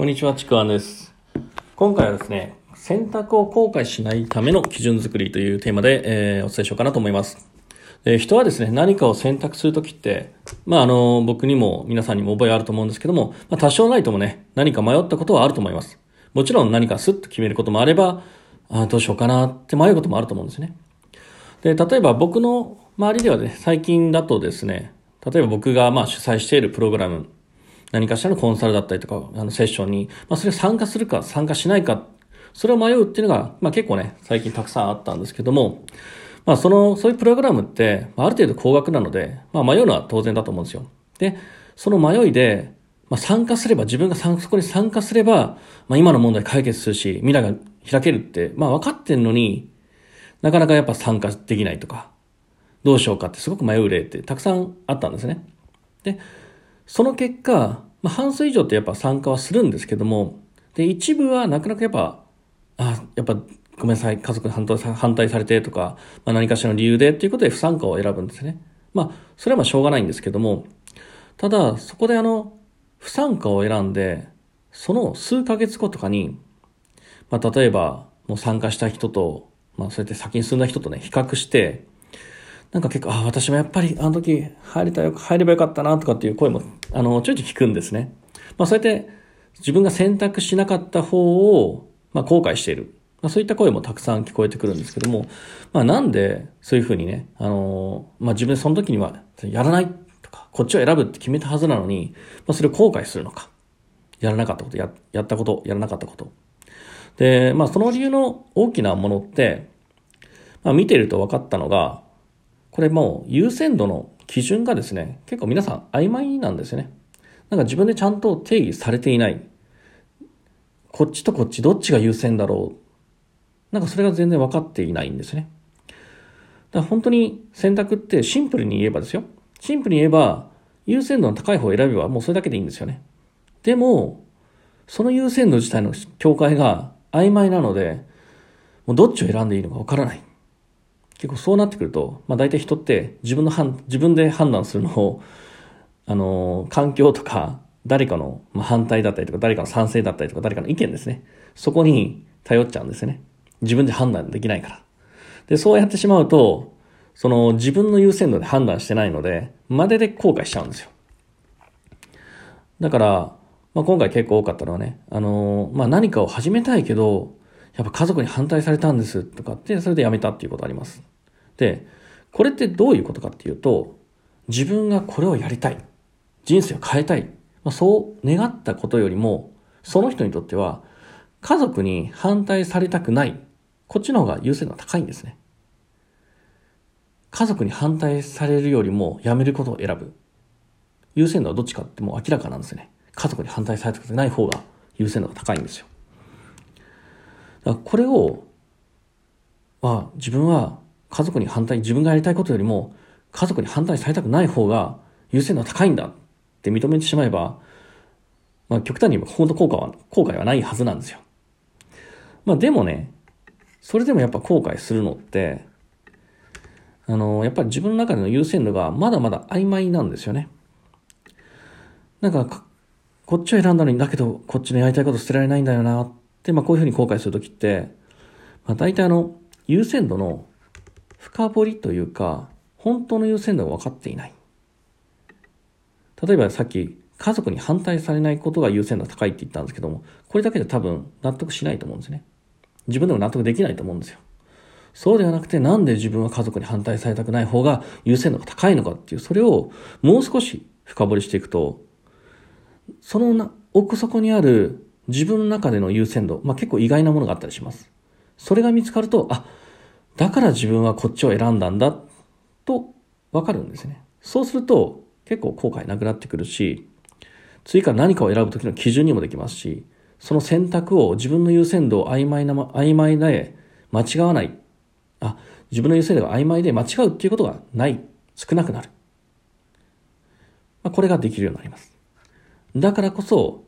こんにちは、ちくわんです。今回はですね、選択を後悔しないための基準作りというテーマで、えーお伝えしようかなと思います。で人はですね、何かを選択するときって、まあ、あの、僕にも皆さんにも覚えあると思うんですけども、まあ、多少ないともね、何か迷ったことはあると思います。もちろん何かスッと決めることもあれば、あどうしようかなって迷うこともあると思うんですね。で、例えば僕の周りではね、最近だとですね、例えば僕がまあ主催しているプログラム、何かしらのコンサルだったりとか、あのセッションに、まあそれ参加するか参加しないか、それを迷うっていうのが、まあ結構ね、最近たくさんあったんですけども、まあその、そういうプログラムって、まあある程度高額なので、まあ迷うのは当然だと思うんですよ。で、その迷いで、まあ参加すれば、自分がそこに参加すれば、まあ今の問題解決するし、未来が開けるって、まあ分かってんのに、なかなかやっぱ参加できないとか、どうしようかってすごく迷う例ってたくさんあったんですね。で、その結果、まあ、半数以上ってやっぱ参加はするんですけども、で、一部はなかなかやっぱ、あ、やっぱごめんなさい、家族に反対さ反対されてとか、まあ、何かしらの理由でっていうことで不参加を選ぶんですね。まあ、それはまあしょうがないんですけども、ただ、そこであの、不参加を選んで、その数ヶ月後とかに、まあ、例えば、もう参加した人と、まあ、そうやって先に進んだ人とね、比較して、なんか結構、あ、私もやっぱりあの時入れたよ、入ればよかったなとかっていう声も、あの、ちょいちょい聞くんですね。まあそうやって自分が選択しなかった方を、まあ後悔している。まあそういった声もたくさん聞こえてくるんですけども、まあなんでそういうふうにね、あの、まあ自分その時にはやらないとか、こっちを選ぶって決めたはずなのに、まあそれを後悔するのか。やらなかったこと、や、やったこと、やらなかったこと。で、まあその理由の大きなものって、まあ見てると分かったのが、これもう優先度の基準がですね、結構皆さん曖昧なんですよね。なんか自分でちゃんと定義されていない。こっちとこっちどっちが優先だろう。なんかそれが全然分かっていないんですね。だから本当に選択ってシンプルに言えばですよ。シンプルに言えば、優先度の高い方を選べばもうそれだけでいいんですよね。でも、その優先度自体の境界が曖昧なので、もうどっちを選んでいいのか分からない。結構そうなってくると、まあ大体人って自分の判、自分で判断するのを、あの、環境とか、誰かの反対だったりとか、誰かの賛成だったりとか、誰かの意見ですね。そこに頼っちゃうんですね。自分で判断できないから。で、そうやってしまうと、その自分の優先度で判断してないので、までで後悔しちゃうんですよ。だから、まあ、今回結構多かったのはね、あのまあ、何かを始めたいけど、やっぱ家族に反対されたんですとかって、それでやめたっていうことあります。で、これってどういうことかっていうと、自分がこれをやりたい。人生を変えたい。まあ、そう願ったことよりも、その人にとっては、家族に反対されたくない。こっちの方が優先度が高いんですね。家族に反対されるよりもやめることを選ぶ。優先度はどっちかってもう明らかなんですね。家族に反対されたくない方が優先度が高いんですよ。だからこれを、まあ自分は家族に反対、自分がやりたいことよりも家族に反対されたくない方が優先度が高いんだって認めてしまえば、まあ極端に言えば本当効果は、後悔はないはずなんですよ。まあでもね、それでもやっぱ後悔するのって、あの、やっぱり自分の中での優先度がまだまだ曖昧なんですよね。なんか、こっちを選んだのに、だけど、こっちのやりたいこと捨てられないんだよなって、まあこういうふうに後悔するときって、まあ大体あの、優先度の深掘りというか、本当の優先度が分かっていない。例えばさっき、家族に反対されないことが優先度が高いって言ったんですけども、これだけで多分納得しないと思うんですね。自分でも納得できないと思うんですよ。そうではなくて、なんで自分は家族に反対されたくない方が優先度が高いのかっていう、それをもう少し深掘りしていくと、そのな奥底にある自分の中での優先度、まあ結構意外なものがあったりします。それが見つかると、あ、だから自分はこっちを選んだんだ、とわかるんですね。そうすると結構後悔なくなってくるし、次から何かを選ぶ時の基準にもできますし、その選択を自分の優先度を曖昧な、曖昧で間違わない。あ、自分の優先度が曖昧で間違うっていうことがない。少なくなる。まあ、これができるようになります。だからこそ、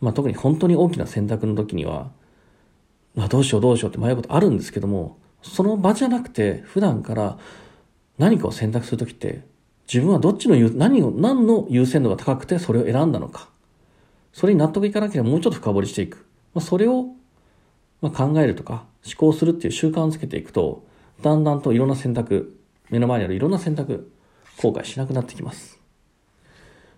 まあ、特に本当に大きな選択の時には、まあ、どうしようどうしようって迷うことあるんですけども、その場じゃなくて、普段から何かを選択するときって、自分はどっちの、何を、何の優先度が高くてそれを選んだのか。それに納得いかなければもうちょっと深掘りしていく。まあ、それを、まあ考えるとか思考するっていう習慣をつけていくと、だんだんといろんな選択、目の前にあるいろんな選択、後悔しなくなってきます。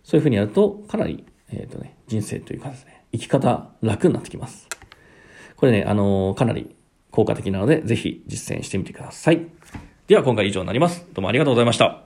そういうふうにやると、かなり、えっ、ー、とね、人生というかですね、生き方楽になってきます。これね、あのー、かなり効果的なので、ぜひ実践してみてください。では今回以上になります。どうもありがとうございました。